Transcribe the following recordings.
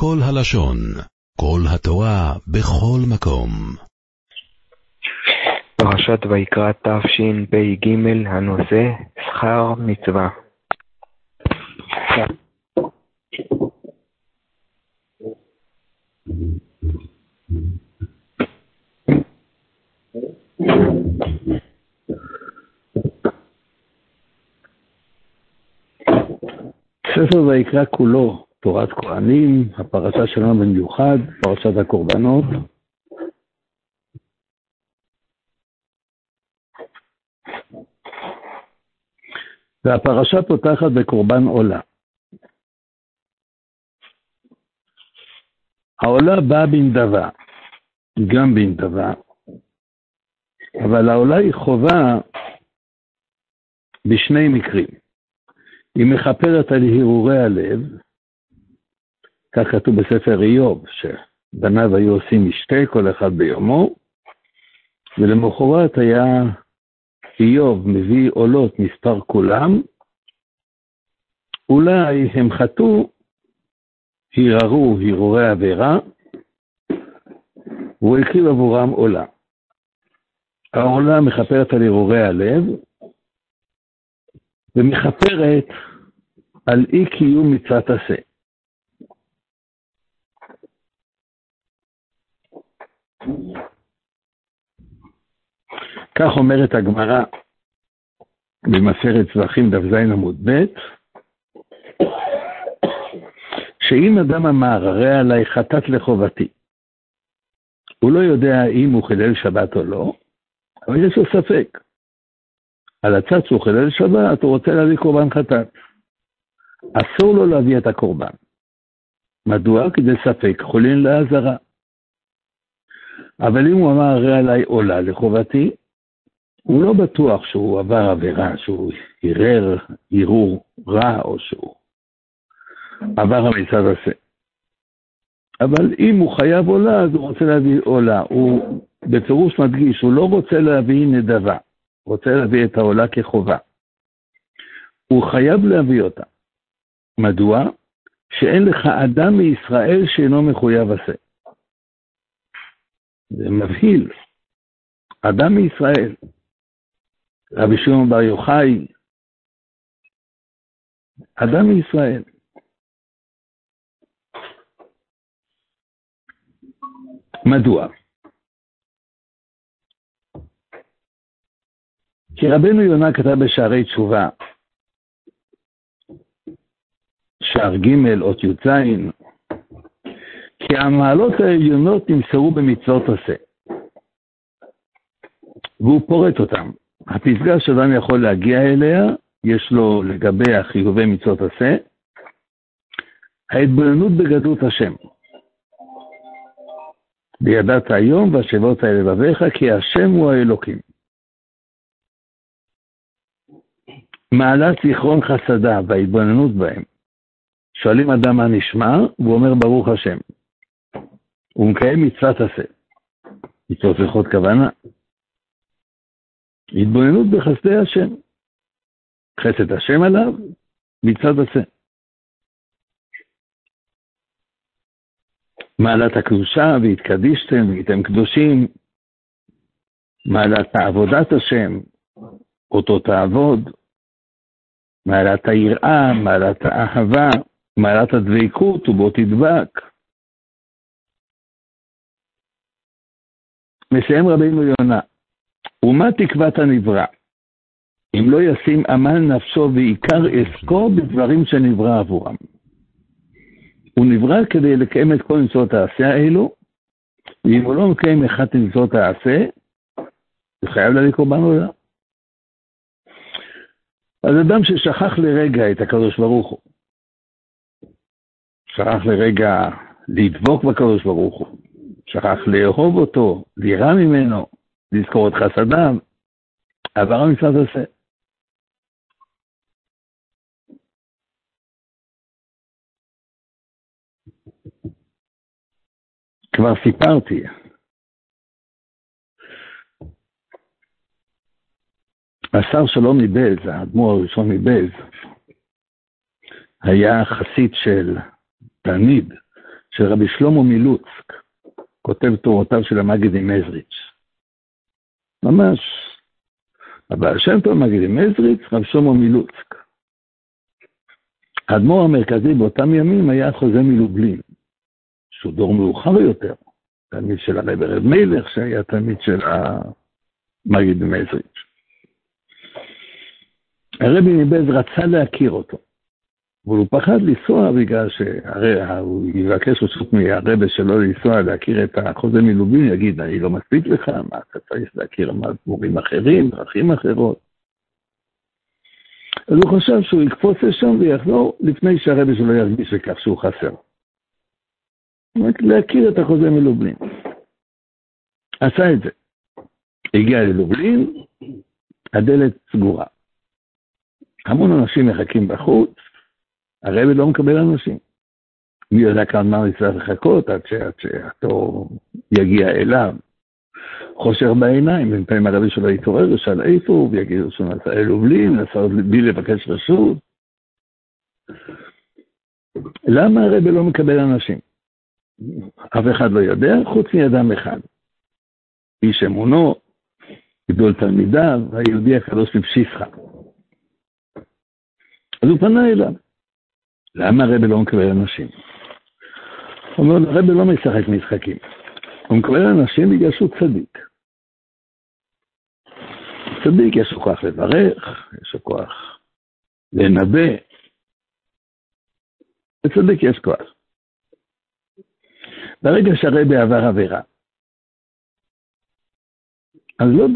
כל הלשון, כל התורה, בכל מקום. פרשת ויקרא תשפ"ג, הנושא שכר מצווה. ספר ויקרא כולו, תורת כהנים, הפרשה שלנו במיוחד, פרשת הקורבנות. והפרשה פותחת בקורבן עולה. העולה באה בנדבה, גם בנדבה, אבל העולה היא חובה בשני מקרים. היא מכפרת על הרהורי הלב, כך כתוב בספר איוב, שבניו היו עושים משתה כל אחד ביומו, ולמחרת היה איוב מביא עולות מספר כולם, אולי הם חטאו, הרהרו הרהורי עבירה, והוא הקריב עבורם עולה. העולה מכפרת על הרהורי הלב, ומכפרת על אי קיום מצוות עשה. כך אומרת הגמרא במסכת צבחים דף ז עמוד ב', שאם אדם אמר, הרי עליי חטאת לחובתי, הוא לא יודע אם הוא חילל שבת או לא, אבל יש לו ספק. על הצד שהוא חילל שבת, הוא רוצה להביא קורבן חטאת. אסור לו להביא את הקורבן. מדוע? כדי ספק חולין לאזהרה. אבל אם הוא אמר הרי עליי עולה לחובתי, הוא לא בטוח שהוא עבר עבירה, שהוא ערער ערעור רע או שהוא עבר המצד הזה. אבל אם הוא חייב עולה, אז הוא רוצה להביא עולה. הוא בפירוש מדגיש, הוא לא רוצה להביא נדבה, הוא רוצה להביא את העולה כחובה. הוא חייב להביא אותה. מדוע? שאין לך אדם מישראל שאינו מחויב עשה. זה מבהיל. אדם מישראל. רבי שמעון בר יוחאי, אדם מישראל. מדוע? כי רבנו יונה כתב בשערי תשובה, שער ג' אות י"ז, כי המעלות העליונות נמסרו במצוות עשה. והוא פורט אותם. הפסגה שאדם יכול להגיע אליה, יש לו לגבי החיובי מצוות עשה, ההתבוננות בגדלות השם. וידעת היום והשבות האלה לבביך, כי השם הוא האלוקים. מעלת זיכרון חסדה וההתבוננות בהם. שואלים אדם מה נשמע, והוא אומר ברוך השם. הוא מקיים מצוות עשה. מצוות צריכות כוונה. התבוננות בחסדי השם. חסד השם עליו, מצוות עשה. מעלת הקדושה, והתקדישתם, והייתם קדושים, מעלת עבודת השם, אותו תעבוד, מעלת היראה, מעלת האהבה, מעלת הדבקות ובו תדבק. מסיים רבינו יונה, ומה תקוות הנברא? אם לא ישים עמל נפשו ועיקר עסקו בדברים שנברא עבורם. הוא נברא כדי לקיים את כל מצוות העשה האלו, ואם הוא לא מקיים אחת ממצוות העשה, הוא חייב להביא קורבן עולה. אז אדם ששכח לרגע את הקדוש ברוך הוא, שכח לרגע לדבוק בקדוש ברוך הוא, שכח לאהוב אותו, לירא ממנו, לזכור את חסדיו, עבר המצוות עשה. כבר סיפרתי. השר שלום מבז, האדמו"ר הראשון מבז, היה חסיד של תלמיד של רבי שלמה מלוצק, כותב תורותיו של המגיד עם מזריץ'. ממש. הבעל שם טוב מגיד עם מזריץ', רבי שלמה מלוצק. האדמו"ר המרכזי באותם ימים היה חוזה מלובלין, שהוא דור מאוחר יותר, תלמיד של הרב רב מלך, שהיה תלמיד של המגיד מזריץ'. הרבי מבז רצה להכיר אותו, אבל הוא פחד לנסוע בגלל שהרי הוא יבקש רשות מהרבה שלא לנסוע להכיר את החוזה מלובין, יגיד, אני לא מספיק לך, מה אתה צריך להכיר מורים אחרים, דרכים אחרות. אז הוא חשב שהוא יקפוץ לשם ויחזור לפני שהרבה שלו ירגיש בכך שהוא חסר. להכיר את החוזה מלובלין. עשה את זה. הגיע ללובלין, הדלת סגורה. המון אנשים מחכים בחוץ, הרבי לא מקבל אנשים. מי יודע כמה זמן יצטרך לחכות עד שהתור יגיע אליו. חושר בעיניים, בינתיים הרבי שלו יתעורר, ישאל איפה הוא, ויגיד שהוא נסע ללובלין, נסע בלי לבקש רשות. למה הרבי לא מקבל אנשים? אף אחד לא יודע, חוץ מאדם אחד. איש אמונו, גדול תלמידיו, היהודי הקדוש מפשיסחה. אז הוא פנה אליו. למה הרבי לא מקבל אנשים? הוא אומר, הרבי לא משחק משחקים. הוא מקבל אנשים בגלל שהוא צדיק. צדיק, יש לו כוח לברך, יש לו כוח לנבא. לצדיק יש כוח. ברגע שהרבי עבר עבירה, אז לא,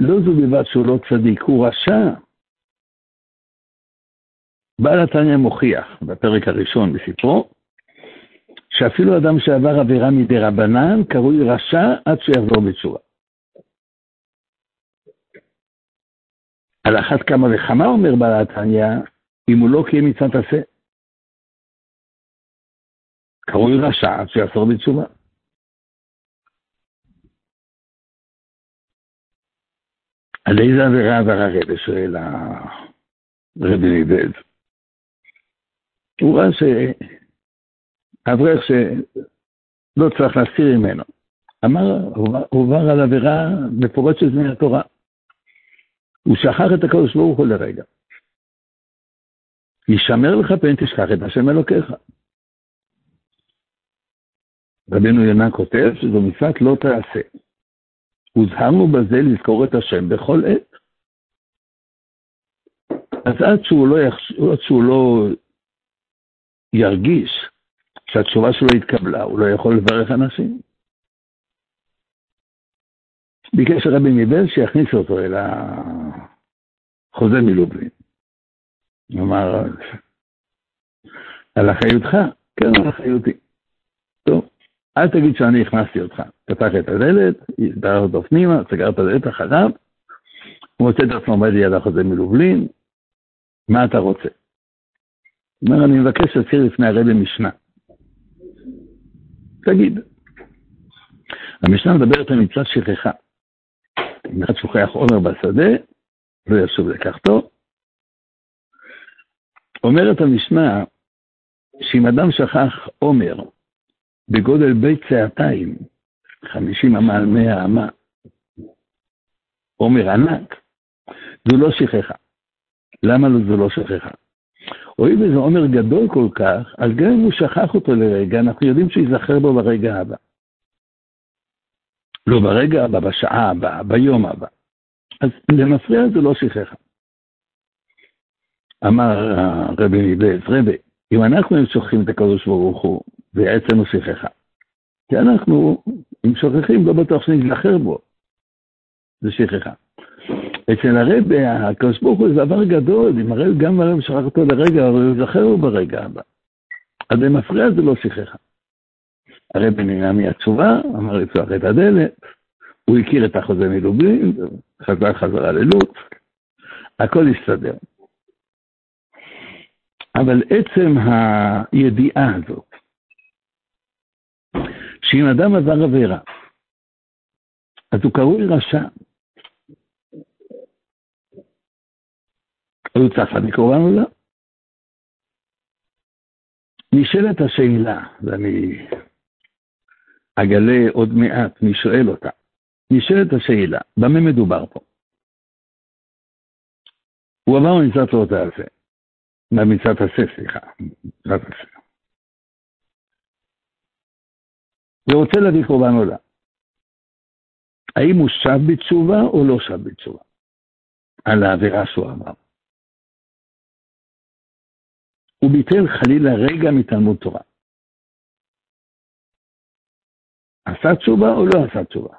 לא זו בלבד שהוא לא צדיק, הוא רשע. בעל התניא מוכיח בפרק הראשון בספרו, שאפילו אדם שעבר עבירה מדי רבנן קרוי רשע עד שיחזור בתשובה. על אחת כמה וכמה אומר בעל התניא, אם הוא לא קיים מצוות עשה. קרוי רשע עד שיחזור בתשובה. על איזה עבירה עבר הרבי? שואל הרבי ניבד. הוא ראה שאברך שלא צריך להסתיר ממנו. אמר, הוא עבר על עבירה מפורשת מן התורה. הוא שכח את הקדוש ברוך הוא לרגע. ישמר לך פן תשכח את השם אלוקיך. רבינו יונה כותב שזו מצוות לא תעשה. הוזהרנו בזה לזכור את השם בכל עת. אז עד שהוא לא, יחש... עד שהוא לא ירגיש שהתשובה שלו התקבלה, הוא לא יכול לברך אנשים. ביקש רבי מבן שיכניס אותו אל החוזה מלובלין. אמר, על אחריותך? כן, על אחריותי. טוב, אל תגיד שאני הכנסתי אותך. פתח את הדלת, הסדר אותו פנימה, סגר את הדלת אחריו, הוא מוצא את עצמו עומד ליד החוזה מלובלין, מה אתה רוצה? אומר, אני מבקש להזכיר לפני הרבי משנה. תגיד. המשנה מדברת על מצוות שכחה. אם אחד שוכח עומר בשדה, לא ישוב לקחתו. אומרת המשנה, שאם אדם שכח עומר בגודל בית צעתיים, 50 אמה על 100 אמה, עומר ענק, זו לא שכחה. למה זו לא שכחה? הואיל וזה עומר גדול כל כך, אז גם אם הוא שכח אותו לרגע, אנחנו יודעים שייזכר בו ברגע הבא. לא ברגע הבא, בשעה הבאה, ביום הבא. אז למפריע זה לא שכחה. אמר הרבי מבלז, רבי, אם אנחנו היינו שוכחים את הקדוש ברוך הוא, ועצם שכחה, כי אנחנו, אם שוכחים, לא בטוח שנזכר בו. זה שכחה. אצל הרבי, הקדוש ברוך הוא זה דבר גדול, אם הרבי גם הרב שכח אותו לרגע, אבל הוא יזכר לו ברגע הבא. אז זה מפריע, זה לא שכחה. הרבי נהנה מהתשובה, אמר לפתוח את הדלת, הוא הכיר את החוזה מלובלין, חזר חזרה ללוט, הכל הסתדר. אבל עצם הידיעה הזאת, שאם אדם עבר עבירה, אז הוא קרוי רשע. אז הוא צריך להביא קורבן או? נשאלת השאלה, ואני אגלה עוד מעט מי שואל אותה. נשאלת השאלה, במה מדובר פה? הוא עבר מצוות לא תעשה. מצוות עשה, סליחה. מצוות עשה. ורוצה להביא קורבן עולה. האם הוא שב בתשובה או לא שב בתשובה? על העבירה שהוא עבר. הוא ביטל חלילה רגע מתלמוד תורה. עשה תשובה או לא עשה תשובה?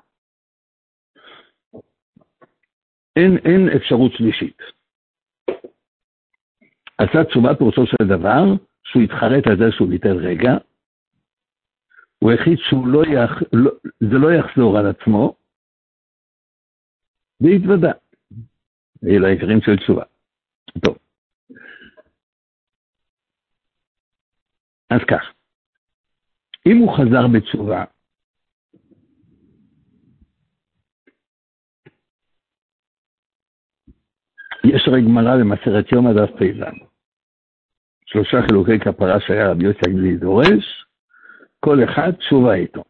אין, אין אפשרות שלישית. עשה תשובה פירושו של דבר שהוא התחרט על זה שהוא ביטל רגע, הוא החליט שהוא לא, יח... לא, זה לא יחזור על עצמו, והתוודה. אלה העיקרים של תשובה. טוב. אז כך, אם הוא חזר בתשובה, יש הרי גמרא במסכת יום הדף פ"ז. שלושה חילוקי כפרה שהיה רבי יוסי הגלילי דורש, כל אחד תשובה איתו.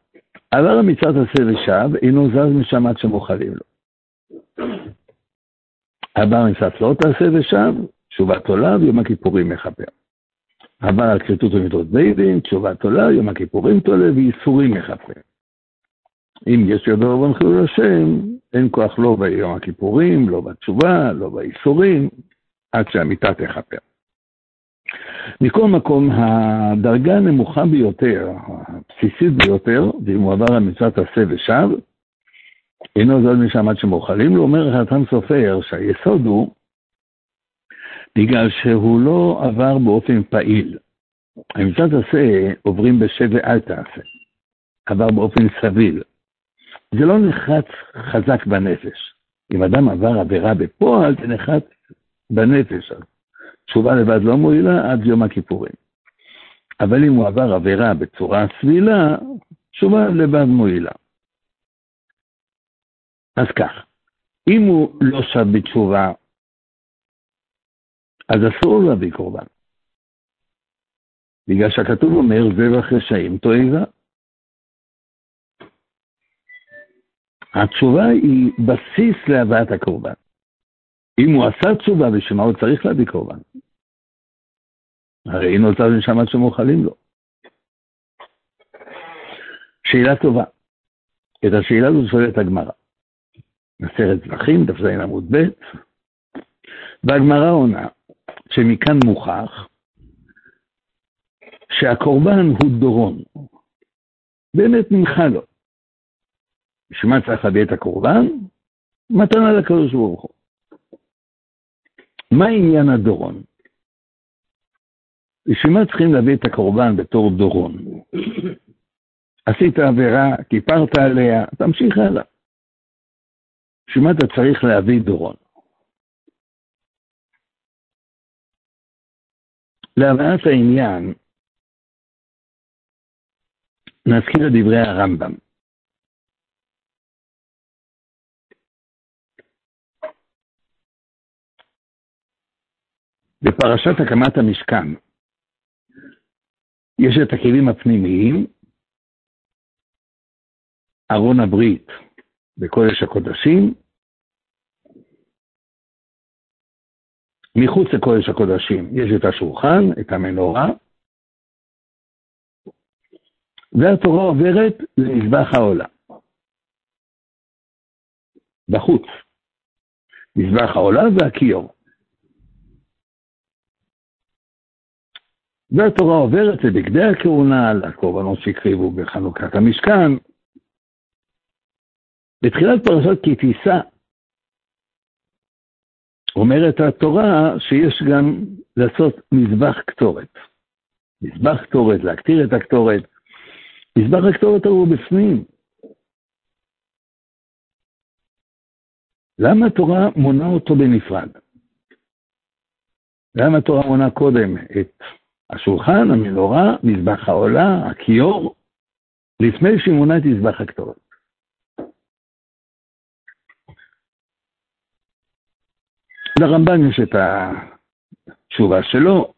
עבר המצוות עשה ושב, אינו זז משם עד שמוכלים לו. עבר המצוות לא תעשה ושב, תשובת עולה ויום הכיפורים מכפר. עבר על כריתות ומידות בית דין, תשובת עולה, יום הכיפורים תולה ואיסורים מכפר. אם יש ידו רבון חילול השם, אין כוח לא ביום הכיפורים, לא בתשובה, לא באיסורים, עד שהמיטה תכפר. מכל מקום, הדרגה הנמוכה ביותר, הבסיסית ביותר, ואם הוא עבר על מצוות עשה ושב, אינו זאת משם עד שמאכלים לו, אומר החתן סופר שהיסוד הוא בגלל שהוא לא עבר באופן פעיל. המצוות עשה עוברים בשב ואל תעשה, עבר באופן סביל. זה לא נחרץ חזק בנפש. אם אדם עבר עבירה בפועל, זה נחרץ בנפש. תשובה לבד לא מועילה עד יום הכיפורים. אבל אם הוא עבר עבירה בצורה סבילה, תשובה לבד מועילה. אז כך, אם הוא לא שב בתשובה, אז אסור להביא קורבן. בגלל שהכתוב אומר, זבח רשעים תועבה. התשובה היא בסיס להבאת הקורבן. אם הוא עשה תשובה, בשביל מה הוא צריך להביא קורבן? הרי אין נוצר משם עד שמאכלים לו. שאלה טובה. את השאלה הזאת שואלת הגמרא. מסרת זבחים, ז עמוד ב', והגמרא עונה שמכאן מוכח שהקורבן הוא דורון. באמת נמחה לו. בשביל מה צריך להביא את הקורבן? מתנה לקדוש ברוך הוא. מה עניין הדורון? בשביל מה צריכים להביא את הקורבן בתור דורון? עשית עבירה, כיפרת עליה, תמשיך הלאה. בשביל מה אתה צריך להביא דורון? להבנת העניין, נזכיר את דברי הרמב"ם. בפרשת הקמת המשכן יש את הכלים הפנימיים, ארון הברית בקודש הקודשים, מחוץ לקודש הקודשים יש את השולחן, את המנורה, והתורה עוברת למזבח העולה. בחוץ. מזבח העולה והכיור. והתורה עוברת לבגדי הכהונה, לקורבנות שהקריבו בחנוכת המשכן. בתחילת פרשת כי תישא אומרת התורה שיש גם לעשות מזבח קטורת. מזבח קטורת, להקטיר את הקטורת. מזבח הקטורת הוא בפנים. למה התורה מונה אותו בנפרד? למה התורה מונה קודם את השולחן, המנורה, מזבח העולה, הכיור, לפני שהיא מונה את מזבח הקטורת? לרמב"ן יש את התשובה שלו,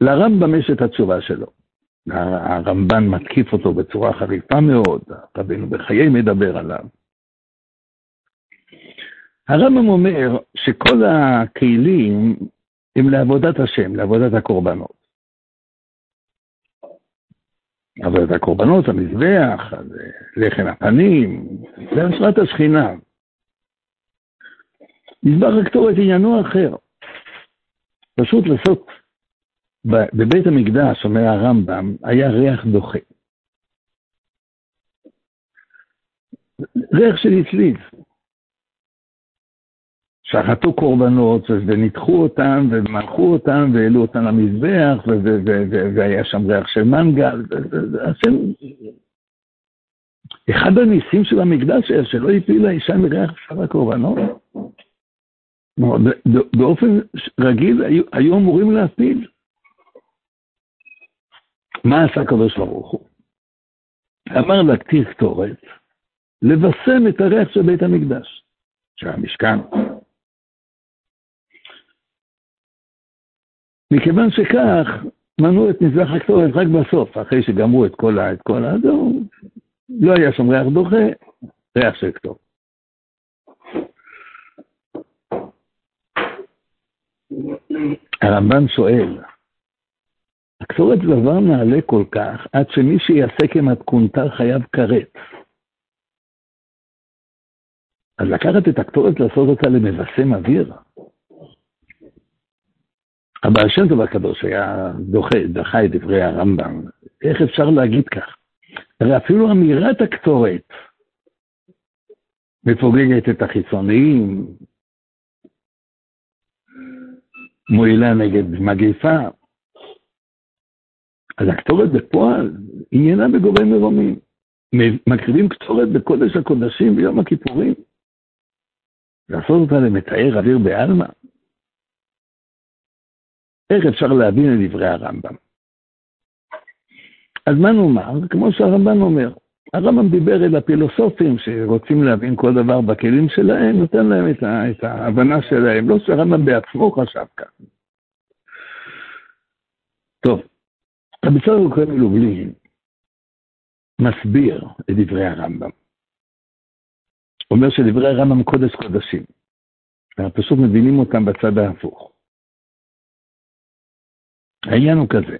לרמב"ם יש את התשובה שלו. הרמב"ן מתקיף אותו בצורה חריפה מאוד, רבינו בחיי מדבר עליו. הרמב"ם אומר שכל הכלים הם לעבודת השם, לעבודת הקורבנות. עבודת הקורבנות, המזבח, לחם הפנים, זה השראת השכינה. מזבח הקטורת עניינו אחר. פשוט לעשות, בבית המקדש, אומר הרמב"ם, היה ריח דוחה. ריח של הצליף. שחטו קורבנות וניתחו אותם ומלכו אותם והעלו אותם למזבח והיה שם ריח של מנגל. אחד הניסים של המקדש היה שלא הפילה אישה מריח בשר הקורבנות. באופן רגיל היו אמורים להפיל. מה עשה הקדוש ברוך הוא? אמר להקטיר קטורת, לבשם את הריח של בית המקדש, של המשכן. מכיוון שכך, מנעו את מזבח הקטורת רק בסוף, אחרי שגמרו את כל ה... את כל ה... לא היה שם ריח דוחה, ריח של קטורת. הרמב"ן שואל, הקטורת זה דבר נעלה כל כך, עד שמי שיעשה כמתכונתה חייב כרת. אז לקחת את הקטורת, לעשות אותה למבשם אוויר? הבעל שם טוב הקדוש היה דוחה, דחה את דברי הרמב"ם. איך אפשר להגיד כך? הרי אפילו אמירת הקטורת מפוגגת את החיצוניים, מועילה נגד מגיפה. אז הקטורת בפועל עניינה בגורם מרומים. מקריבים קטורת בקודש הקודשים ביום הכיפורים. לעשות אותה למתאר אוויר בעלמא. איך אפשר להבין את דברי הרמב"ם? אז מה נאמר? כמו שהרמב"ם אומר, הרמב"ם דיבר אל הפילוסופים שרוצים להבין כל דבר בכלים שלהם, נותן להם את, ה, את ההבנה שלהם, לא שהרמב"ם בעצמו חשב כך. טוב, רבי צור כהן מלובלין מסביר את דברי הרמב"ם. אומר שדברי הרמב"ם קודש קודשים. אנחנו פשוט מבינים אותם בצד ההפוך. העניין הוא כזה,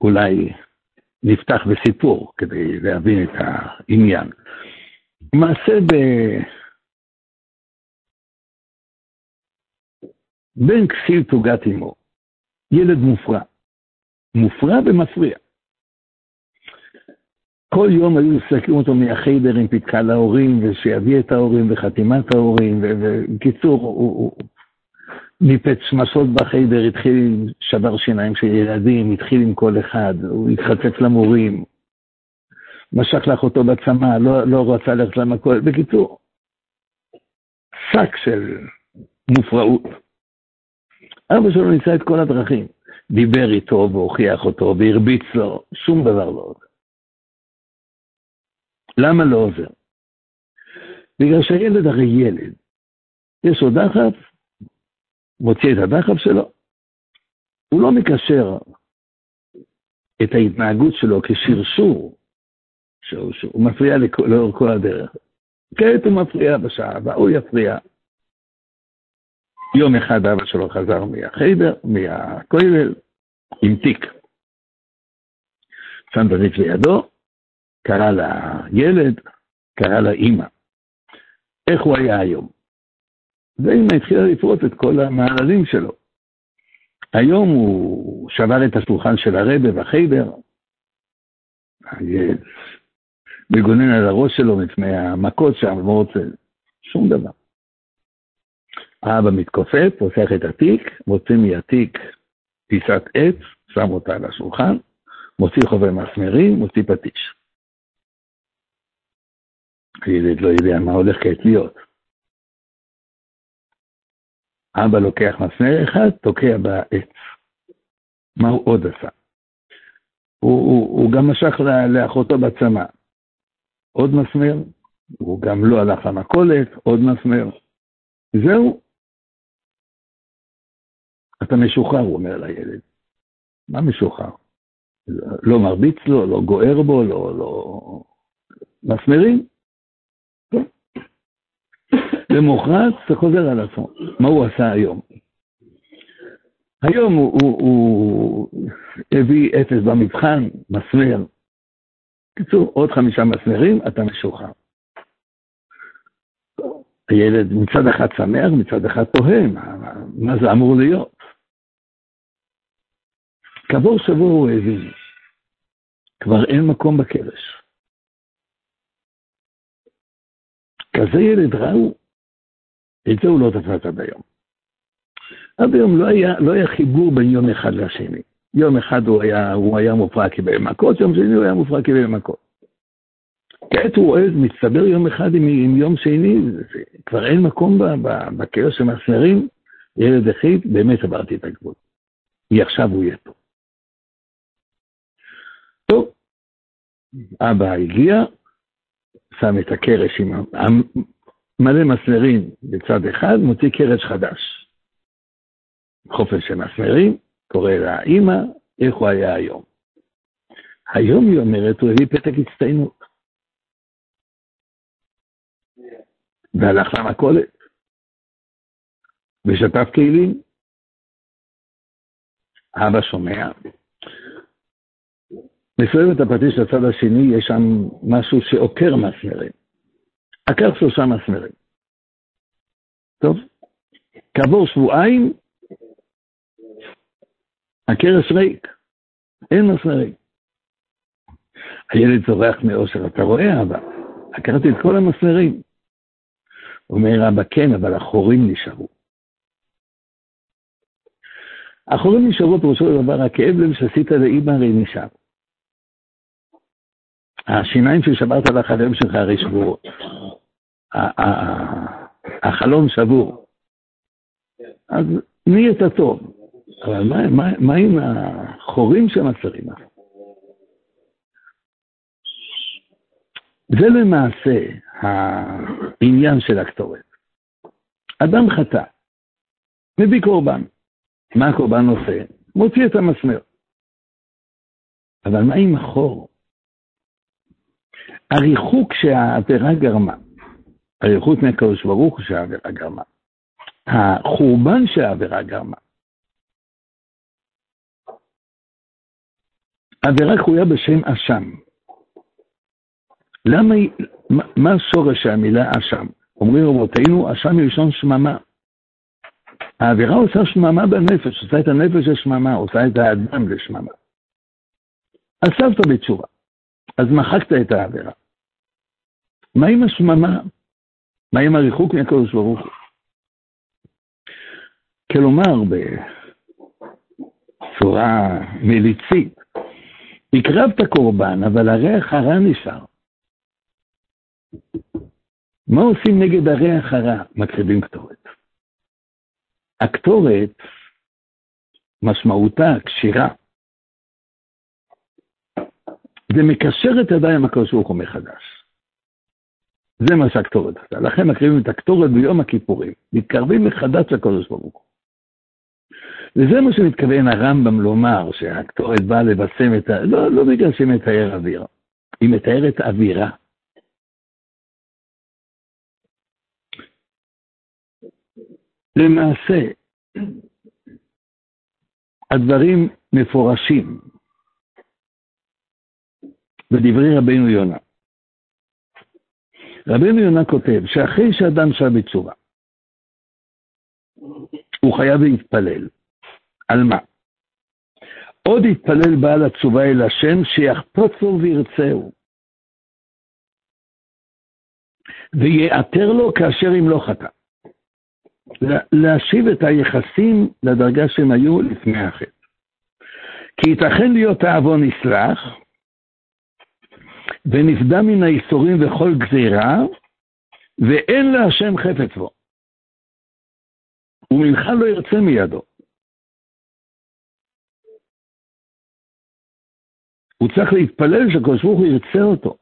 אולי נפתח בסיפור כדי להבין את העניין. מעשה ב... בן כסיל תוגת עמו, ילד מופרע, מופרע ומפריע. כל יום היו מסתכלים אותו מהחיידר עם פתקה להורים, ושיביא את ההורים וחתימת ההורים, ובקיצור, הוא, הוא, ניפץ שמשות בחיידר, התחיל עם שבר שיניים של ילדים, התחיל עם כל אחד, הוא התחצף למורים, משך לאחותו בצמא, לא, לא רצה ללכת למכולת. בקיצור, שק של מופרעות. אבא שלו ניסה את כל הדרכים. דיבר איתו והוכיח אותו והרביץ לו, שום דבר לא עוזר. למה לא עוזר? בגלל שהילד הרי ילד. יש לו דחף, מוציא את הדחף שלו, הוא לא מקשר את ההתנהגות שלו כשרשור, שהוא, שהוא מפריע לאורך כל הדרך. כעת הוא מפריע בשעה הבאה, הוא יפריע. יום אחד אבא שלו חזר מהחיידר, מהכולל, עם תיק. שם התיק לידו, קרא לילד, קרא לאימא. איך הוא היה היום? ואימא התחילה לפרוט את כל המעללים שלו. היום הוא שבר את השולחן של הרבה בחיידר, מגונן על הראש שלו מפני המכות שם, לא רוצה שום דבר. האבא מתכופף, פותח את התיק, מוציא מהתיק פיסת עץ, שם אותה על השולחן, מוציא חובר מסמרים, מוציא פטיש. הילד לא יודע מה הולך כעת להיות. אבא לוקח מסמר אחד, תוקע בעץ. מה הוא עוד עשה? הוא, הוא, הוא גם משך לאחותו בצמא. עוד מסמר, הוא גם לא הלך למכולת, עוד מסמר. זהו. אתה משוחרר, הוא אומר לילד. מה משוחרר? לא מרביץ לו, לא גוער בו, לא, לא... מסמרים. למחרת זה חוזר על עצמו. מה הוא עשה היום? היום הוא, הוא, הוא הביא אפס במבחן, מסמר. בקיצור, עוד חמישה מסמרים, אתה משוחרר. הילד מצד אחד שמח, מצד אחד תוהה, מה, מה זה אמור להיות? כעבור שבוע הוא הבין, כבר אין מקום בקרש. כזה ילד רע הוא, את זה הוא לא תפס עד היום. עד היום לא היה, לא היה חיבור בין יום אחד לשני. יום אחד הוא היה, הוא היה מופרע קיבל מכות, יום שני הוא היה מופרע קיבל מכות. כעת הוא רואה, מצטבר יום אחד עם, עם יום שני, כבר אין מקום בקרש של מסמרים, ילד יחיד, באמת עברתי את הגבול. מעכשיו הוא יהיה פה. טוב, אבא הגיע, שם את הקרש עם מלא מסמרים בצד אחד, מוציא קרש חדש. חופש של מסמרים, קורא לאימא, איך הוא היה היום. היום היא אומרת, הוא הביא פתק הצטיינות. והלך למכולת, ושטף כלים. אבא שומע, מסובב את הפטיש לצד השני, יש שם משהו שעוקר מסמרים. עקר שלושה מסמרים. טוב, כעבור שבועיים, הקרש ריק, אין מסמרים. הילד צורח מאושר, אתה רואה אבא, עקרתי את כל המסמרים. אומר אבא, כן, אבל החורים נשארו. החורים נשארו, פירושו של דבר, הכאב לב שעשית לאימא הרי נשאר. השיניים ששברת לחלום שלך הרי שבורות. החלום שבור. אז נהיית טוב. אבל מה, מה, מה עם החורים שמצרים? זה למעשה העניין של הקטורת. אדם חטא, מביא קורבן. מה הקורבן עושה? מוציא את המסמר. אבל מה עם החור? הריחוק שהעבירה גרמה, הריחוק מהקדוש ברוך הוא שהעבירה גרמה, החורבן שהעבירה גרמה, עבירה קרויה בשם אשם. למה היא, מה שורש המילה אשם? אומרים רבותינו, אשם מלשון שממה. העבירה עושה שממה בנפש, עושה את הנפש לשממה, עושה את האדם לשממה. אסבת בתשובה. אז מחקת את העבירה. מה עם השממה? מה עם הריחוק מהקדוש ברוך הוא? כלומר, בצורה מליצית, הקרבת קורבן, אבל הריח הרע נשאר. מה עושים נגד הריח הרע? מקריבים קטורת. הקטורת, משמעותה קשירה. זה מקשר את הידיים הקדוש ברוך הוא מחדש. זה מה שהקטורת עושה. לכן מקריבים את הקטורת ביום הכיפורים. מתקרבים מחדש לקדוש ברוך הוא. וזה מה שמתכוון הרמב"ם לומר, שהקטורת באה לבשם את ה... לא, לא בגלל שהיא מתאר אוויר, היא מתארת אווירה. למעשה, הדברים מפורשים בדברי רבינו יונה. רבינו יונה כותב שאחרי שאדם שב בתשובה, הוא חייב להתפלל. על מה? עוד יתפלל בעל התשובה אל השם שיחפוץ לו וירצהו. ויעתר לו כאשר אם לא חטא. להשיב את היחסים לדרגה שהם היו לפני החטא. כי ייתכן להיות העוון נסלח, ונפדה מן האיסורים וכל גזירה, ואין להשם חפץ בו. ומנך לא ירצה מידו. הוא צריך להתפלל שהקדוש ברוך הוא ירצה אותו.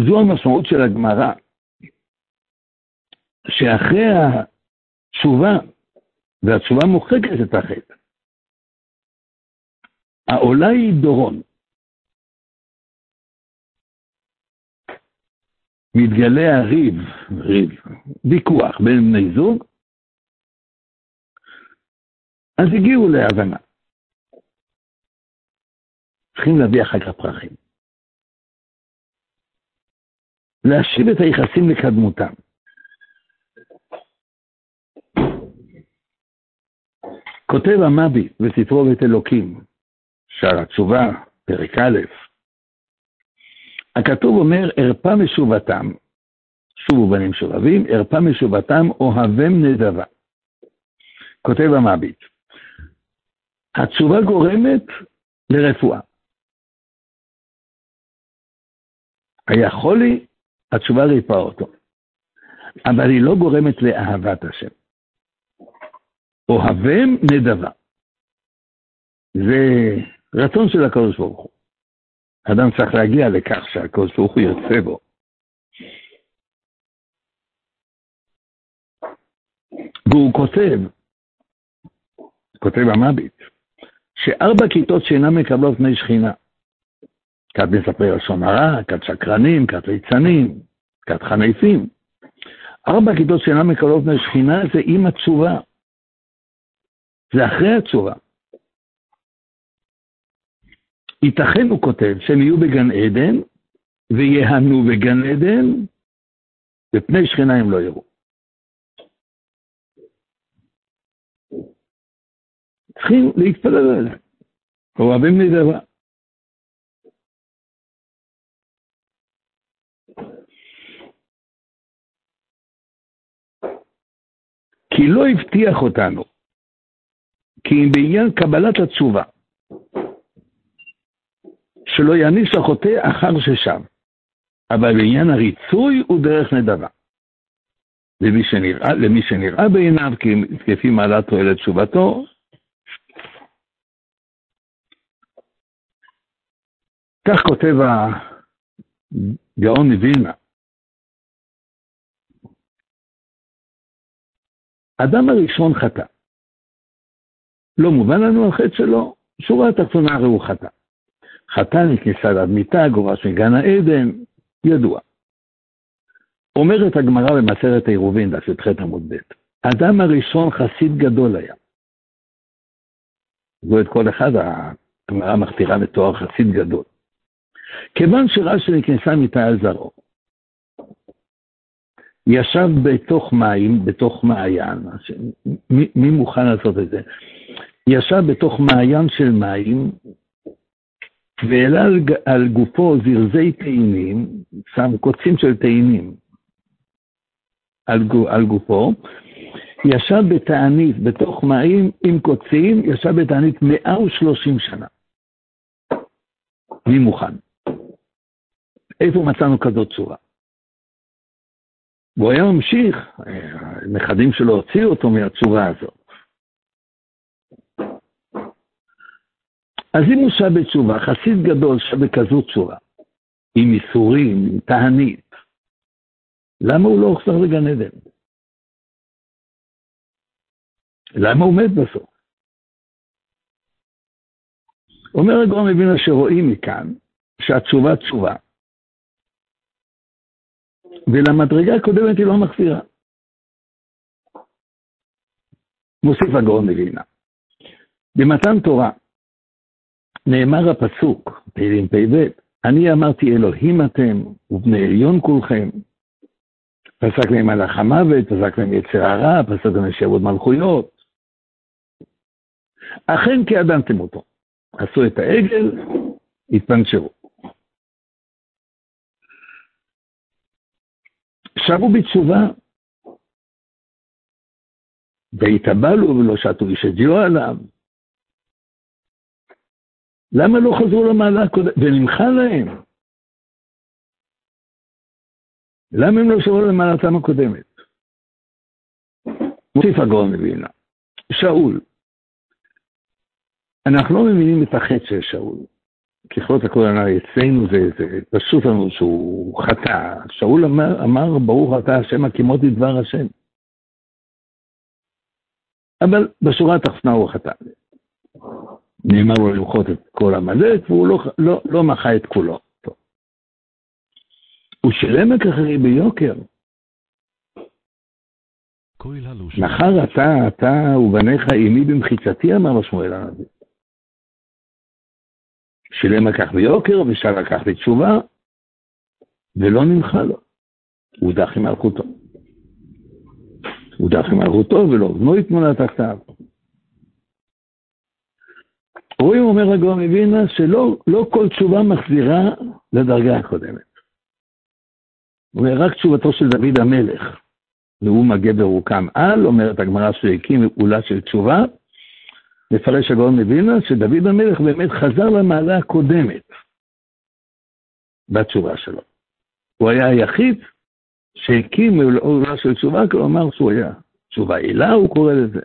זו המשמעות של הגמרא, שאחרי התשובה והתשובה מוחקת את החטא. העולה היא דורון. מתגלה הריב, ריב, ויכוח בין בני זוג, אז הגיעו להבנה. צריכים להביא אחר כך פרחים. להשיב את היחסים לקדמותם. כותב המבי בספרו בית אלוקים, שער התשובה, פרק א', הכתוב אומר, ארפה משובתם, שובו בנים שובבים, ארפה משובתם, אוהבם נדבה. כותב המביט, התשובה גורמת לרפואה. היה חולי, התשובה ריפאה אותו. אבל היא לא גורמת לאהבת השם. אוהבם נדבה. זה רצון של הקדוש ברוך הוא. אדם צריך להגיע לכך שהקדוש ברוך הוא ירצה בו. והוא כותב, כותב המביט, שארבע כיתות שאינן מקבלות פני שכינה, כת מספרי לשון הרע, כת שקרנים, כת ליצנים, כת חניפים. ארבע כיתות שאינן מקבלות פני שכינה זה עם התשובה. זה אחרי התשובה. ייתכן, הוא כותב, שהם יהיו בגן עדן, ויהנו בגן עדן, ופני שכינה הם לא יראו. צריכים להתפלל עליהם. אוהבים נדבה. כי לא הבטיח אותנו, כי אם בעניין קבלת התשובה, שלא יעניש החוטא אחר ששב, אבל בעניין הריצוי הוא דרך נדבה. למי שנראה, למי שנראה בעיניו כפי מעלת תועלת תשובתו, כך כותב הגאון מווילנה. אדם הראשון חטא. לא מובן לנו החטא שלו, שורה התחתונה הרי הוא חטא. חטא נכנסה לאדמיתה, גורש מגן העדן, ידוע. אומרת הגמרא במסרת העירובין, דף י"ח עמוד ב', האדם הראשון חסיד גדול היה. זו את כל אחד, הגמרא מכתירה בתואר חסיד גדול. כיוון שרש"י נכנסה מתעל זרעו, ישב בתוך מים, בתוך מעיין, מי, מי מוכן לעשות את זה? ישב בתוך מעיין של מים, והעלה על, על גופו זרזי תאנים, שם קוצים של תאנים על, על גופו, ישב בתענית, בתוך מים עם קוצים, ישב בתענית 130 שנה. מי מוכן? איפה מצאנו כזאת צורה? והוא היה ממשיך, הנכדים שלו הוציאו אותו מהצורה הזאת. אז אם הוא שב בתשובה, חסיד גדול שב בכזו תשובה, עם ייסורים, עם תענית, למה הוא לא הוחזר לגן עדן? למה הוא מת בסוף? אומר הגאון מבין שרואים מכאן שהתשובה תשובה, ולמדרגה הקודמת היא לא מחזירה. מוסיף הגאון מווילנה. במתן תורה נאמר הפסוק, תהילים פ"ב, אני אמרתי אלוהים אתם ובני עליון כולכם. פסק להם מלאך המוות, פסק להם יצר הרע, פסק להם שעבוד מלכויות. אכן כי אדמתם אותו. עשו את העגל, התפנצ'רו. שבו בתשובה, והתאבלו ולא שתו איש הדיו עליו. למה לא חזרו למעלה הקודמת? ונמחה להם. למה הם לא שבו למעלתם הקודמת? מוסיף הגאון מבינה. שאול. אנחנו לא מבינים את החטא של שאול. ככלות הכל הנ"ל אצלנו זה, זה פשוט לנו שהוא חטא. שאול אמר, אמר ברוך אתה השם הקימות לדבר השם. אבל בשורה התחתונה הוא חטא. נאמר לו למחות את כל עמלק, והוא לא, לא, לא מחה את כולו. טוב. הוא שילם את אחרי ביוקר. מחר אתה, אתה ובניך עימי במחיצתי, אמר לו שמואל הנביא. שילם לכך ביוקר ושאל לקח בתשובה, ולא נמחה לו. הוא דח עם מלכותו. הוא דח עם מלכותו ולא בנו יתמונה תחתיו. רואים, אומר הגאון מווילנה, שלא לא כל תשובה מחזירה לדרגה הקודמת. הוא אומר, רק תשובתו של דוד המלך, נאום הגבר הוקם על, אומרת הגמרא שהקים פעולה של תשובה, מפרש הגאון מווילנה, שדוד המלך באמת חזר למעלה הקודמת בתשובה שלו. הוא היה היחיד שהקים פעולה של תשובה, כלומר שהוא היה תשובה עילה, הוא קורא לזה.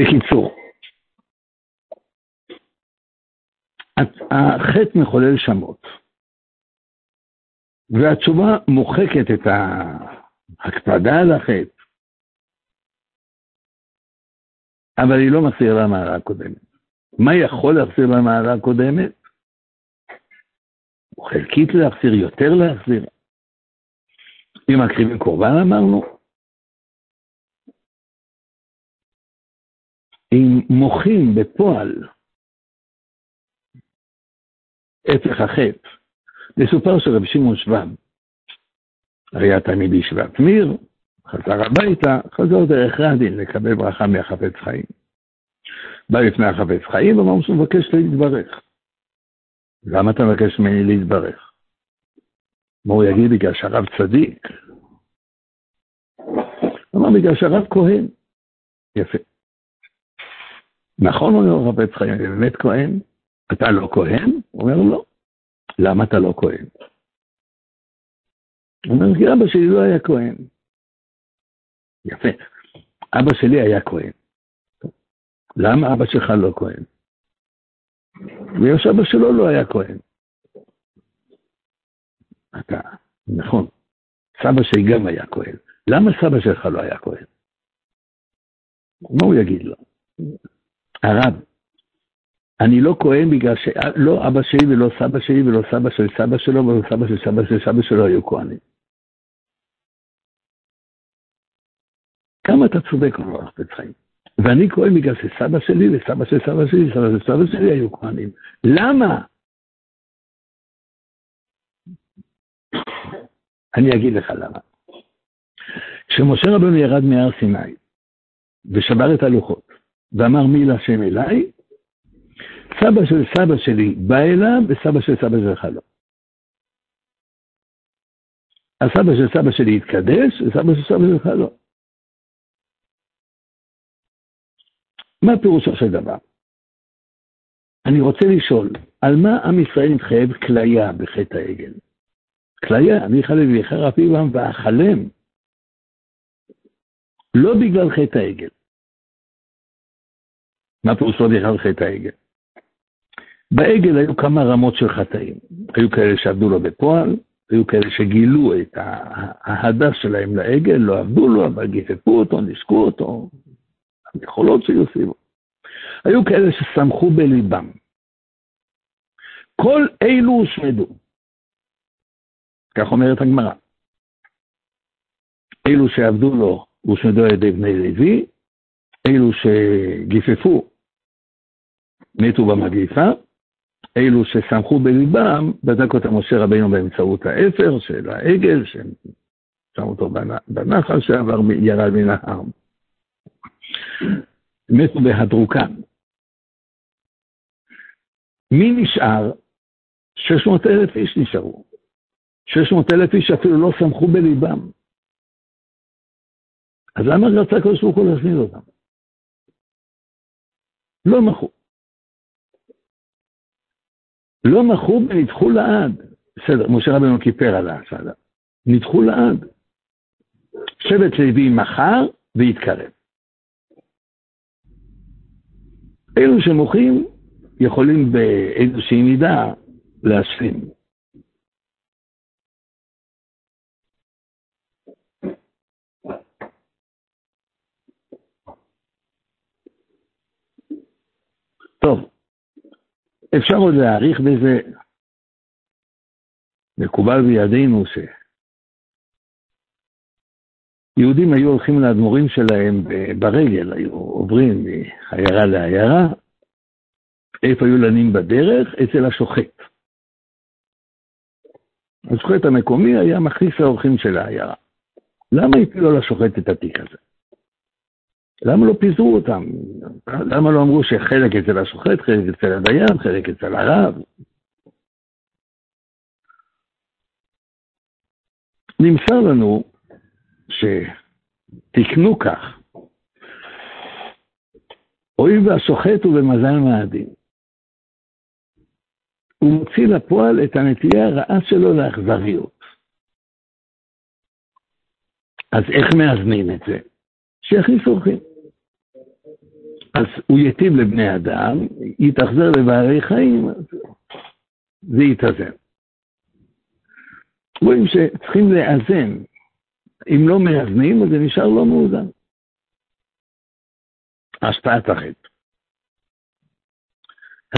בקיצור, החטא מחולל שמות, והתשובה מוחקת את ההקפדה על החטא, אבל היא לא מחזירה למעלה הקודמת. מה יכול להחזיר למעלה הקודמת? חלקית להחזיר, יותר להחזיר. אם מקריבים קורבן אמרנו, אם מוחים בפועל הפך החטא, מסופר שרב שמעון שבב היה תמיד ישיבת מיר, חזר הביתה, חזר דרך רדין לקבל ברכה מהחפץ חיים. בא לפני החפץ חיים ואמר שהוא מבקש להתברך. למה אתה מבקש ממני להתברך? מה הוא יגיד? בגלל שהרב צדיק. אמר, בגלל שהרב כהן. יפה. נכון, אומר החפץ חיים, אני באמת כהן? אתה לא כהן? הוא אומר, לא. למה אתה לא כהן? הוא אומר, כי אבא שלי לא היה כהן. יפה. אבא שלי היה כהן. למה אבא שלך לא כהן? בגלל שאבא שלו לא היה כהן. אתה, נכון, סבא שלי גם היה כהן. למה סבא שלך לא היה כהן? מה הוא יגיד לו? הרב, אני לא כהן בגלל שלא אבא שלי ולא סבא שלי ולא סבא של סבא שלו ולא סבא של סבא של סבא שלו היו כהנים. כמה אתה צודק, אומר החפץ חיים. ואני כהן בגלל שסבא שלי וסבא של סבא שלי וסבא של סבא שלי היו כהנים. למה? אני אגיד לך למה. כשמשה רבנו ירד מהר סיני ושבר את הלוחות ואמר מי להשם אליי, סבא של סבא שלי בא אליו וסבא של סבא שלך לא. הסבא של סבא שלי התקדש וסבא של סבא שלך לא. מה פירושו של דבר? אני רוצה לשאול, על מה עם ישראל מתחייב כליה בחטא העגל? כליה, אני חלב ויחר אפיבם ואכלם. לא בגלל חטא העגל. מה פירושו בכלל חטא העגל? בעגל היו כמה רמות של חטאים. היו כאלה שעבדו לו בפועל, היו כאלה שגילו את ההדס שלהם לעגל, לא עבדו לו, אבל גיפפו אותו, נישקו אותו, היכולות שהיו סביבו. היו כאלה ששמחו בליבם. כל אלו הושמדו. כך אומרת הגמרא. אלו שעבדו לו הושמדו על ידי בני לוי, אלו שגיפפו מתו במגיפה, אלו ששמחו בליבם, בדק אותם משה רבינו באמצעות האפר של העגל, ששם אותו בנחל שעבר, ירד מן ההר. מתו בהדרוקן. מי נשאר? 600 אלף איש נשארו. 600 אלף איש אפילו לא שמחו בליבם. אז למה רצה הקדוש ברוך הוא להזמין אותם? לא מחו. לא מחו ונדחו לעד. בסדר, משה רבנו כיפר על ההצעה. נדחו לעד. שבט לוי מחר והתקרב. אלו שמוחים יכולים באיזושהי מידה להשלים. טוב, אפשר עוד להעריך בזה, מקובל בידינו שיהודים היו הולכים לאדמו"רים שלהם ברגל, היו עוברים מעיירה לעיירה, איפה היו לנים בדרך? אצל השוחט. השוחט המקומי היה מכניס האורחים של העיירה. למה הפילו לשוחט את התיק הזה? למה לא פיזרו אותם? למה לא אמרו שחלק אצל השוחט, חלק אצל הדיין, חלק אצל הרב? נמסר לנו שתקנו כך, הואיל והשוחט הוא במזל מאדים, הוא מוציא לפועל את הנטייה הרעה שלו לאכזריות. אז איך מאזנים את זה? שיכניס אורחים. אז הוא ייטיב לבני אדם, יתאכזר לבעלי חיים, זה יתאזן. רואים שצריכים לאזן. אם לא מאזנים, אז זה נשאר לא מאוזן. השפעת החטא.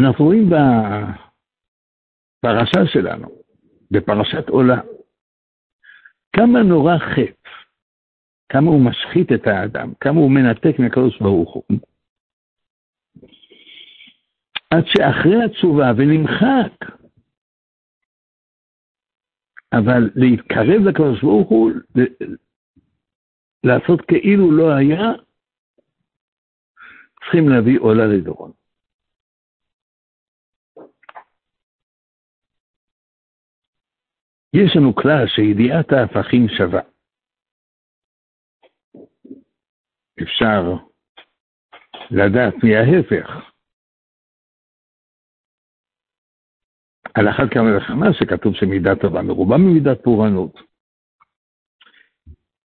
אנחנו רואים בפרשה שלנו, בפרשת עולה, כמה נורא חטא, כמה הוא משחית את האדם, כמה הוא מנתק מהקדוש ברוך הוא. עד שאחרי התשובה ונמחק, אבל להתקרב לקדוש ברוך הוא, לעשות כאילו לא היה, צריכים להביא עולה לדורון. יש לנו כלל שידיעת ההפכים שווה. אפשר לדעת מההפך. על אחת כמה וכמה שכתוב שמידה טובה מרובה ממידת פורענות.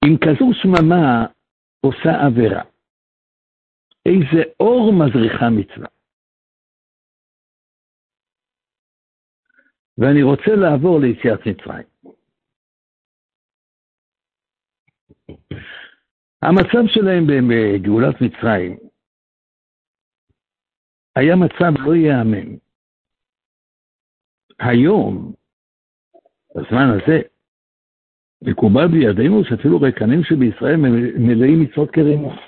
אם כזו שממה עושה עבירה, איזה אור מזריחה מצווה. ואני רוצה לעבור ליציאת מצרים. המצב שלהם בגאולת מצרים היה מצב לא ייאמן. היום, בזמן הזה, מקובל בידינו שאפילו רקנים שבישראל מלאים מצוות כרימות.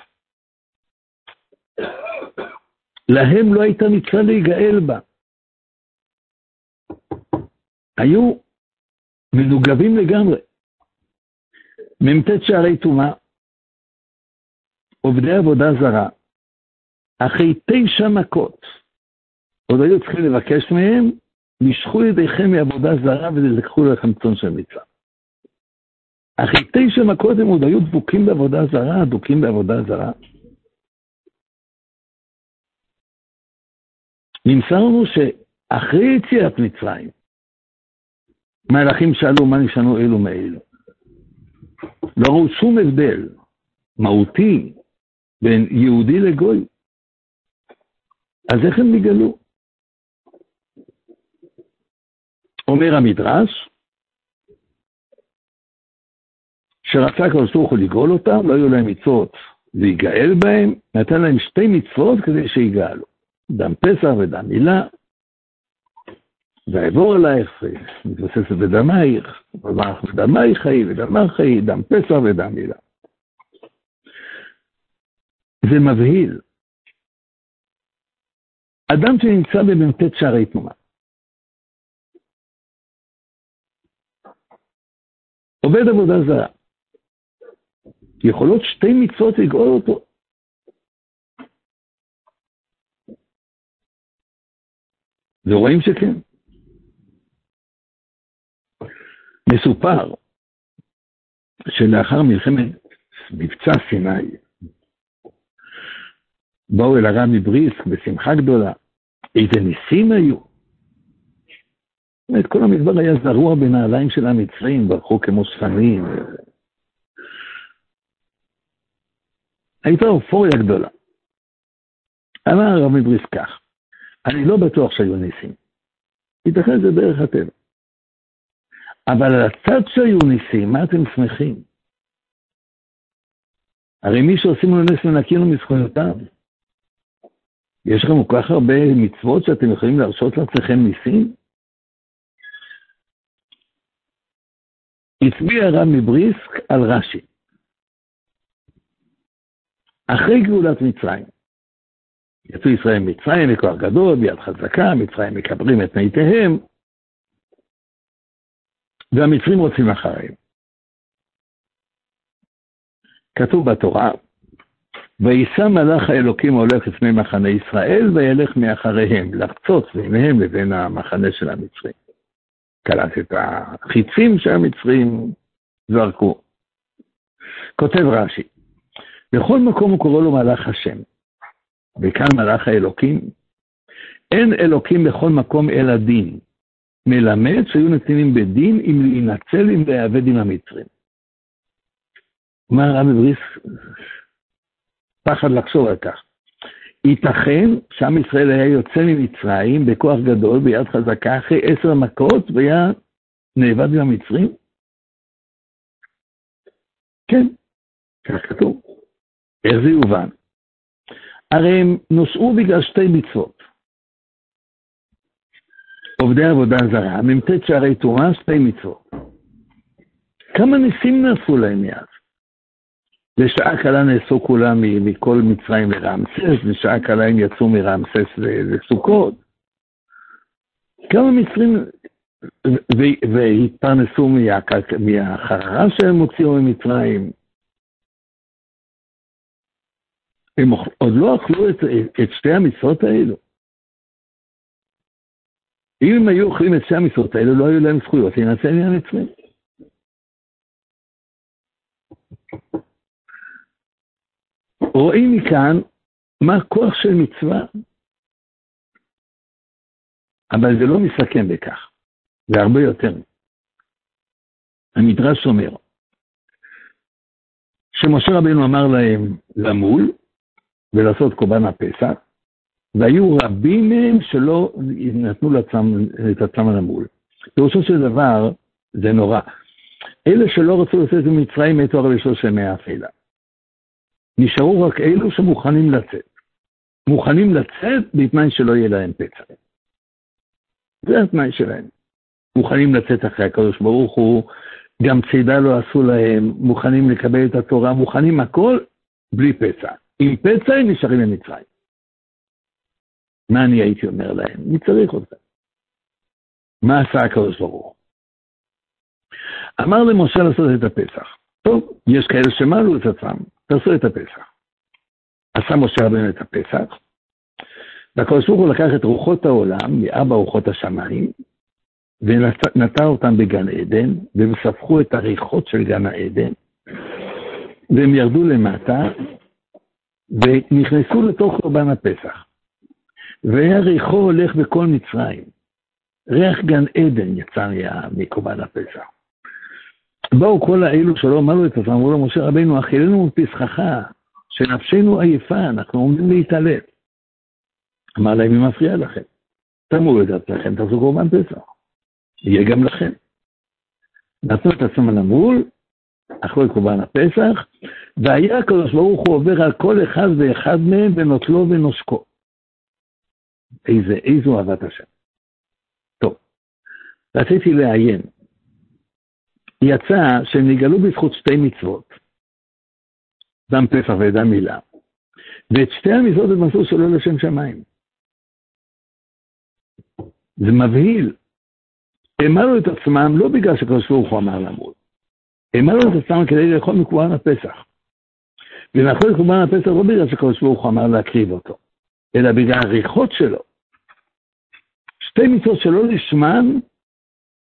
להם לא הייתה מצווה להיגאל בה. היו מנוגבים לגמרי. מ"ט שערי טומאה, עובדי עבודה זרה, אחרי תשע מכות, עוד היו צריכים לבקש מהם משכו ידיכם מעבודה זרה ולקחו לכם צאן של מצווה. אחרי תשע מכות הם עוד היו דבוקים בעבודה זרה, דבוקים בעבודה זרה. נמסר לנו שאחרי יציאת מצרים, מלאכים שאלו מה נשנו אלו מאלו. לא ראו שום הבדל מהותי בין יהודי לגוי. אז איך הם נגאלו? אומר המדרש, שרצה הקדוש ברוך הוא לגאול אותם, לא היו להם מצוות להיגאל בהם, נתן להם שתי מצוות כדי שיגאלו, דם פסח ודם מילה, ואעבור עלייך, מתבססת בדמייך, וברך בדמייך חיי ודמך חיי, דם פסח ודם מילה. זה מבהיל. אדם שנמצא במ"ט שערי תנועה, עובד עבודה זרה. יכולות שתי מצוות לגאול אותו. ורואים שכן. מסופר שלאחר מלחמת מבצע סיני, באו אל הרב מבריסק בשמחה גדולה. איזה ניסים היו. באמת, כל המדבר היה זרוע בנעליים של המצרים, ברחו כמו שפנים. הייתה אופוריה גדולה. אמר הרב מבריס כך, אני לא בטוח שהיו ניסים. ייתכן זה דרך הטבע. אבל על הצד שהיו ניסים, מה אתם שמחים? הרי מי שעושים לו נס מנקים לו מזכויותיו. יש לכם כל כך הרבה מצוות שאתם יכולים להרשות לעצמכם ניסים? הצביע הרב מבריסק על רש"י. אחרי גאולת מצרים, יצאו ישראל ממצרים בכוח גדול, ביד חזקה, מצרים מקברים את מיתיהם, והמצרים רוצים אחריהם. כתוב בתורה, ויישא מלאך האלוקים ההולך לפני מחנה ישראל, וילך מאחריהם, לחצות ביניהם לבין המחנה של המצרים. קלט את החיצים שהמצרים זרקו. כותב רש"י, בכל מקום הוא קורא לו מלאך השם, וכאן מלאך האלוקים. אין אלוקים בכל מקום אלא דין. מלמד שהיו נתינים בדין אם להינצל אם להיאבד עם המצרים. אמר רבי בריס, פחד לחשוב על כך. ייתכן שעם ישראל היה יוצא ממצרים בכוח גדול, ביד חזקה, אחרי עשר מכות, והיה נאבד עם המצרים? כן, כך כתוב. איך זה יובן? הרי הם נוסעו בגלל שתי מצוות. עובדי עבודה זרה, מ"ט שערי תורה, שתי מצוות. כמה ניסים נעשו להם מאז? בשעה קלה נעשו כולם מכל מצרים לרעמסס, בשעה קלה הם יצאו מרעמסס לסוכות. כמה מצרים, והתפרנסו מהחררה שהם הוציאו ממצרים. הם עוד לא אכלו את, את שתי המצוות האלו. אם הם היו אוכלים את שתי המצוות האלו, לא היו להם זכויות להינצל מהמצרים. רואים מכאן מה הכוח של מצווה, אבל זה לא מסכם בכך, זה הרבה יותר. המדרש אומר שמשה רבינו אמר להם למול ולעשות קורבן הפסח, והיו רבים מהם שלא נתנו לעצמם, את עצמם למול. פירושו של דבר, זה נורא. אלה שלא רצו לצאת ממצרים מתו הרי בשלוש ימי האפלה. נשארו רק אלו שמוכנים לצאת. מוכנים לצאת בתנאי שלא יהיה להם פצע. זה התנאי שלהם. מוכנים לצאת אחרי הקדוש ברוך הוא, גם צידה לא עשו להם, מוכנים לקבל את התורה, מוכנים הכל בלי פצע. עם פצע הם נשארים למצרים. מה אני הייתי אומר להם? מי צריך אותם? מה עשה הקדוש ברוך הוא? אמר למשה לעשות את הפסח. טוב, יש כאלה שמעלו את עצמם, תעשו את הפסח. עשה משה רבינו את הפסח, והקדוש ברוך הוא לקח את רוחות העולם, מארבע רוחות השמיים, ונטע אותם בגן עדן, והם ספחו את הריחות של גן העדן, והם ירדו למטה, ונכנסו לתוך קורבן הפסח. והיה ריחו הולך בכל מצרים. ריח גן עדן יצא מקורבן הפסח. באו כל האלו שלא אמרו את עצמם, אמרו למשה רבינו, אכילנו מפסחך, שנפשנו עייפה, אנחנו עומדים להתעלף. אמר להם, מי מפריע לכם? תאמרו את עצמכם, תעשו קורבן פסח. יהיה גם לכם. נתנו את עצמם למול, את קורבן הפסח, והיה הקדוש ברוך הוא עובר על כל אחד ואחד מהם ונוטלו ונושקו. איזה, איזו אהבת השם. טוב, רציתי לעיין. יצא שהם נגאלו בזכות שתי מצוות, דם פסח ודם מילה, ואת שתי המצוות הם עשו שלא לשם שמיים. זה מבהיל. הם אמרו את עצמם לא בגלל שקדוש ברוך הוא אמר למות, הם אמרו את עצמם כדי לאכול מקורבן הפסח. ולאכול קורבן הפסח לא בגלל שקדוש ברוך הוא אמר להקריב אותו, אלא בגלל הריחות שלו. שתי מצוות שלא לשמן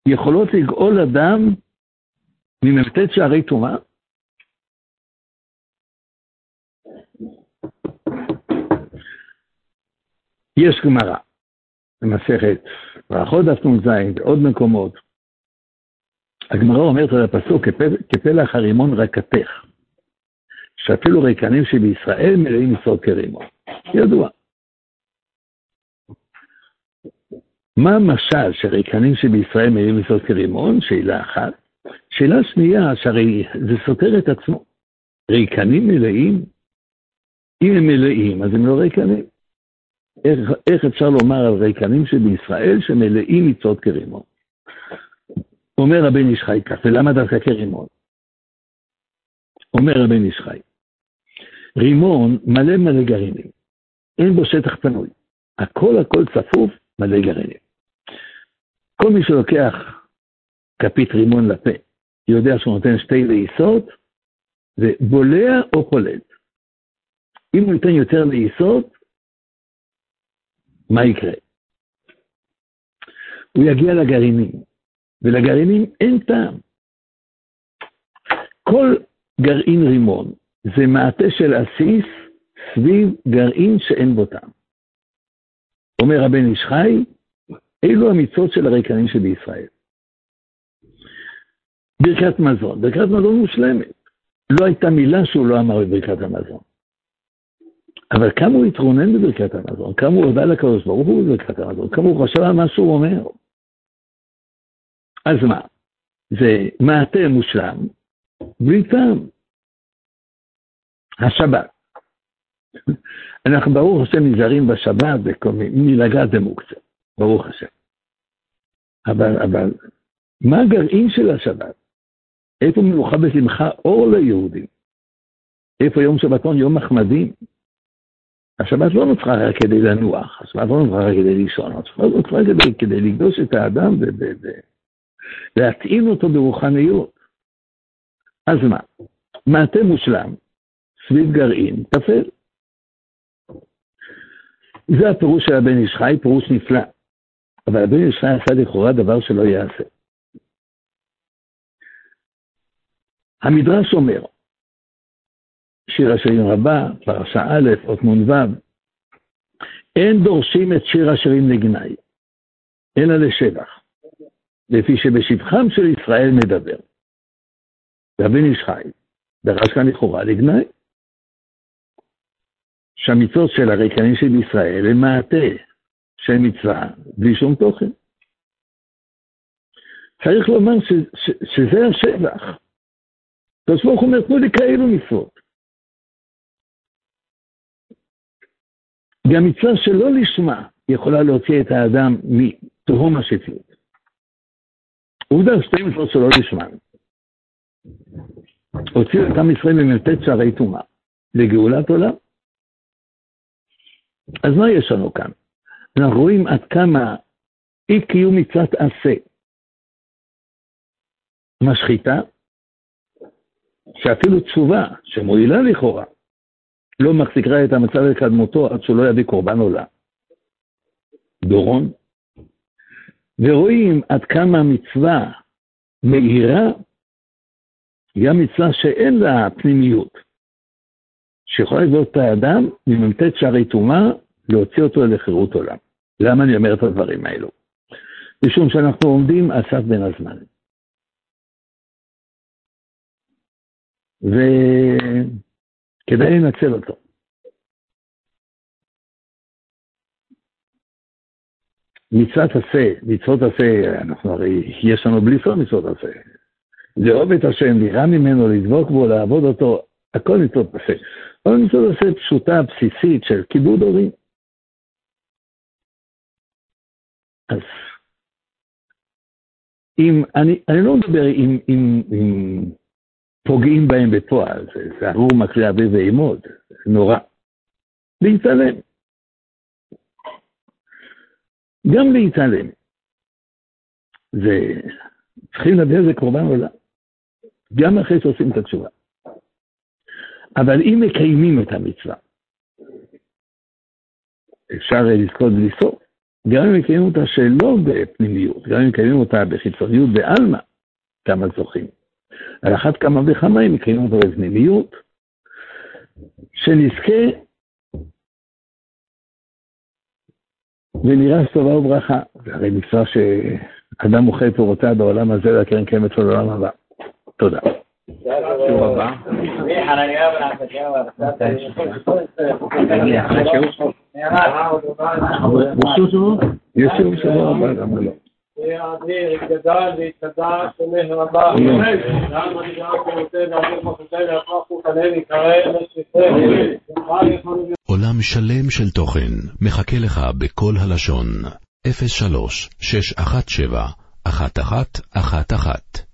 יכולות לגאול אדם ממ"ט שערי טומאה? יש גמרא במסכת ברכות דף נ"ז ועוד מקומות. הגמרא אומרת על הפסוק, כפלח הרימון רקתך, שאפילו ריקנים שבישראל מלאים מצוות כרימון. ידוע. מה המשל שריקנים שבישראל מביאים מצוות כרימון? שאלה אחת. שאלה שנייה, שהרי זה סותר את עצמו. ריקנים מלאים? אם הם מלאים, אז הם לא ריקנים. איך, איך אפשר לומר על ריקנים שבישראל שמלאים מצוות כרימון? אומר הבן איש חי כך, ולמה דווקא כרימון? אומר הבן איש חי, רימון מלא מלא גרעינים, אין בו שטח פנוי, הכל הכל צפוף, מלא גרעינים. כל מי שלוקח כפית רימון לפה, יודע שהוא נותן שתי לעיסות, זה בולע או פולט. אם הוא ייתן יותר לעיסות, מה יקרה? הוא יגיע לגרעינים, ולגרעינים אין טעם. כל גרעין רימון זה מעטה של עסיס סביב גרעין שאין בו טעם. אומר הבן איש חי, אלו המצוות של הריקנים שבישראל. ברכת מזון, ברכת מזון מושלמת. לא הייתה מילה שהוא לא אמר בברכת המזון. אבל כמה הוא התרונן בברכת המזון, כמה הוא הודה לקדוש ברוך הוא בברכת המזון, כמה הוא חשב על מה שהוא אומר. אז מה? זה מעטה מושלם, בלי טעם. השבת. אנחנו ברוך השם נזהרים בשבת מלגת דמוקציה, ברוך השם. אבל, אבל, מה הגרעין של השבת? איפה מנוחה בשמחה אור ליהודים? איפה יום שבתון, יום מחמדים? השבת לא נוצרה רק כדי לנוח, השבת לא נוצרה רק כדי לישון, השבת נוצרה כדי, כדי לקדוש את האדם ולהטעין אותו ברוחניות. אז מה? מעטה מושלם, סביב גרעין, טפל. זה הפירוש של הבן איש חי, פירוש נפלא. אבל הבן איש חי עשה לכאורה דבר שלא יעשה. המדרש אומר, שיר השירים רבה, פרשה א', אות נ"ו, אין דורשים את שיר השירים לגנאי, אלא לשבח, לפי שבשבחם של ישראל מדבר. והבן איש דרש כאן לכאורה לגנאי. שהמצוות של הריקנים של ישראל הם מעטה של מצווה בלי שום תוכן. צריך לומר ש, ש, שזה השבח. הקדוש ברוך הוא אומר, תנו לי כאלו מצוות. גם מצווה שלא לשמה יכולה להוציא את האדם מתהום השפיות. עובדה, שתי מצוות שלא לשמן. הוציאו את עם ישראל ממ"ט שערי טומאה לגאולת עולם. אז מה יש לנו כאן? אנחנו רואים עד כמה אי קיום מצוות עשה משחיתה, שאפילו תשובה, שמועילה לכאורה, לא מחזיקה את המצב לקדמותו עד שהוא לא יביא קורבן עולה. דורון. ורואים עד כמה מצווה מהירה, היא המצווה שאין לה פנימיות. שיכולה לבדוק את האדם ממ"ט שערי טומאה, להוציא אותו לחירות עולם. למה אני אומר את הדברים האלו? משום שאנחנו עומדים על סף בין הזמן. וכדאי לנצל אותו. מצוות עשה, מצוות עשה, אנחנו הרי, יש לנו בלי סוף מצוות עשה. לאהוב את השם, לירה ממנו, לדבוק בו, לעבוד אותו, הכל מצוות עשה. אבל מצוות עשה פשוטה, בסיסית, של כיבוד הורים. אז אם, אני, אני לא מדבר אם, אם, אם פוגעים בהם בפועל, זה, ארור מקריא אביו ואימוד, נורא. להתעלם. גם להתעלם. זה, צריכים להביא קורבן עולם. גם אחרי שעושים את התשובה. אבל אם מקיימים את המצווה, אפשר לזכות בלי סוף. גם אם מקיימים אותה שלא בפנימיות, גם אם מקיימים אותה בחיצוניות בעלמא, כמה זוכים. על אחת כמה וכמה אם מקיימים אותה בפנימיות, שנזכה ונראה טובה וברכה. זה הרי מצווה שאדם אוכל פירותיה בעולם הזה והקרן קיימת לעולם הבא. תודה. שיעור הבא. ברשות ישוב שבוע הבא, למה לא? אדיר, יתגדל ויתקדש ומך רבה. גם אני גם רוצה להעביר מחשבי להפכות עליהם יקרא לספר. עולם שלם של תוכן מחכה לך בכל הלשון, 03 617 1111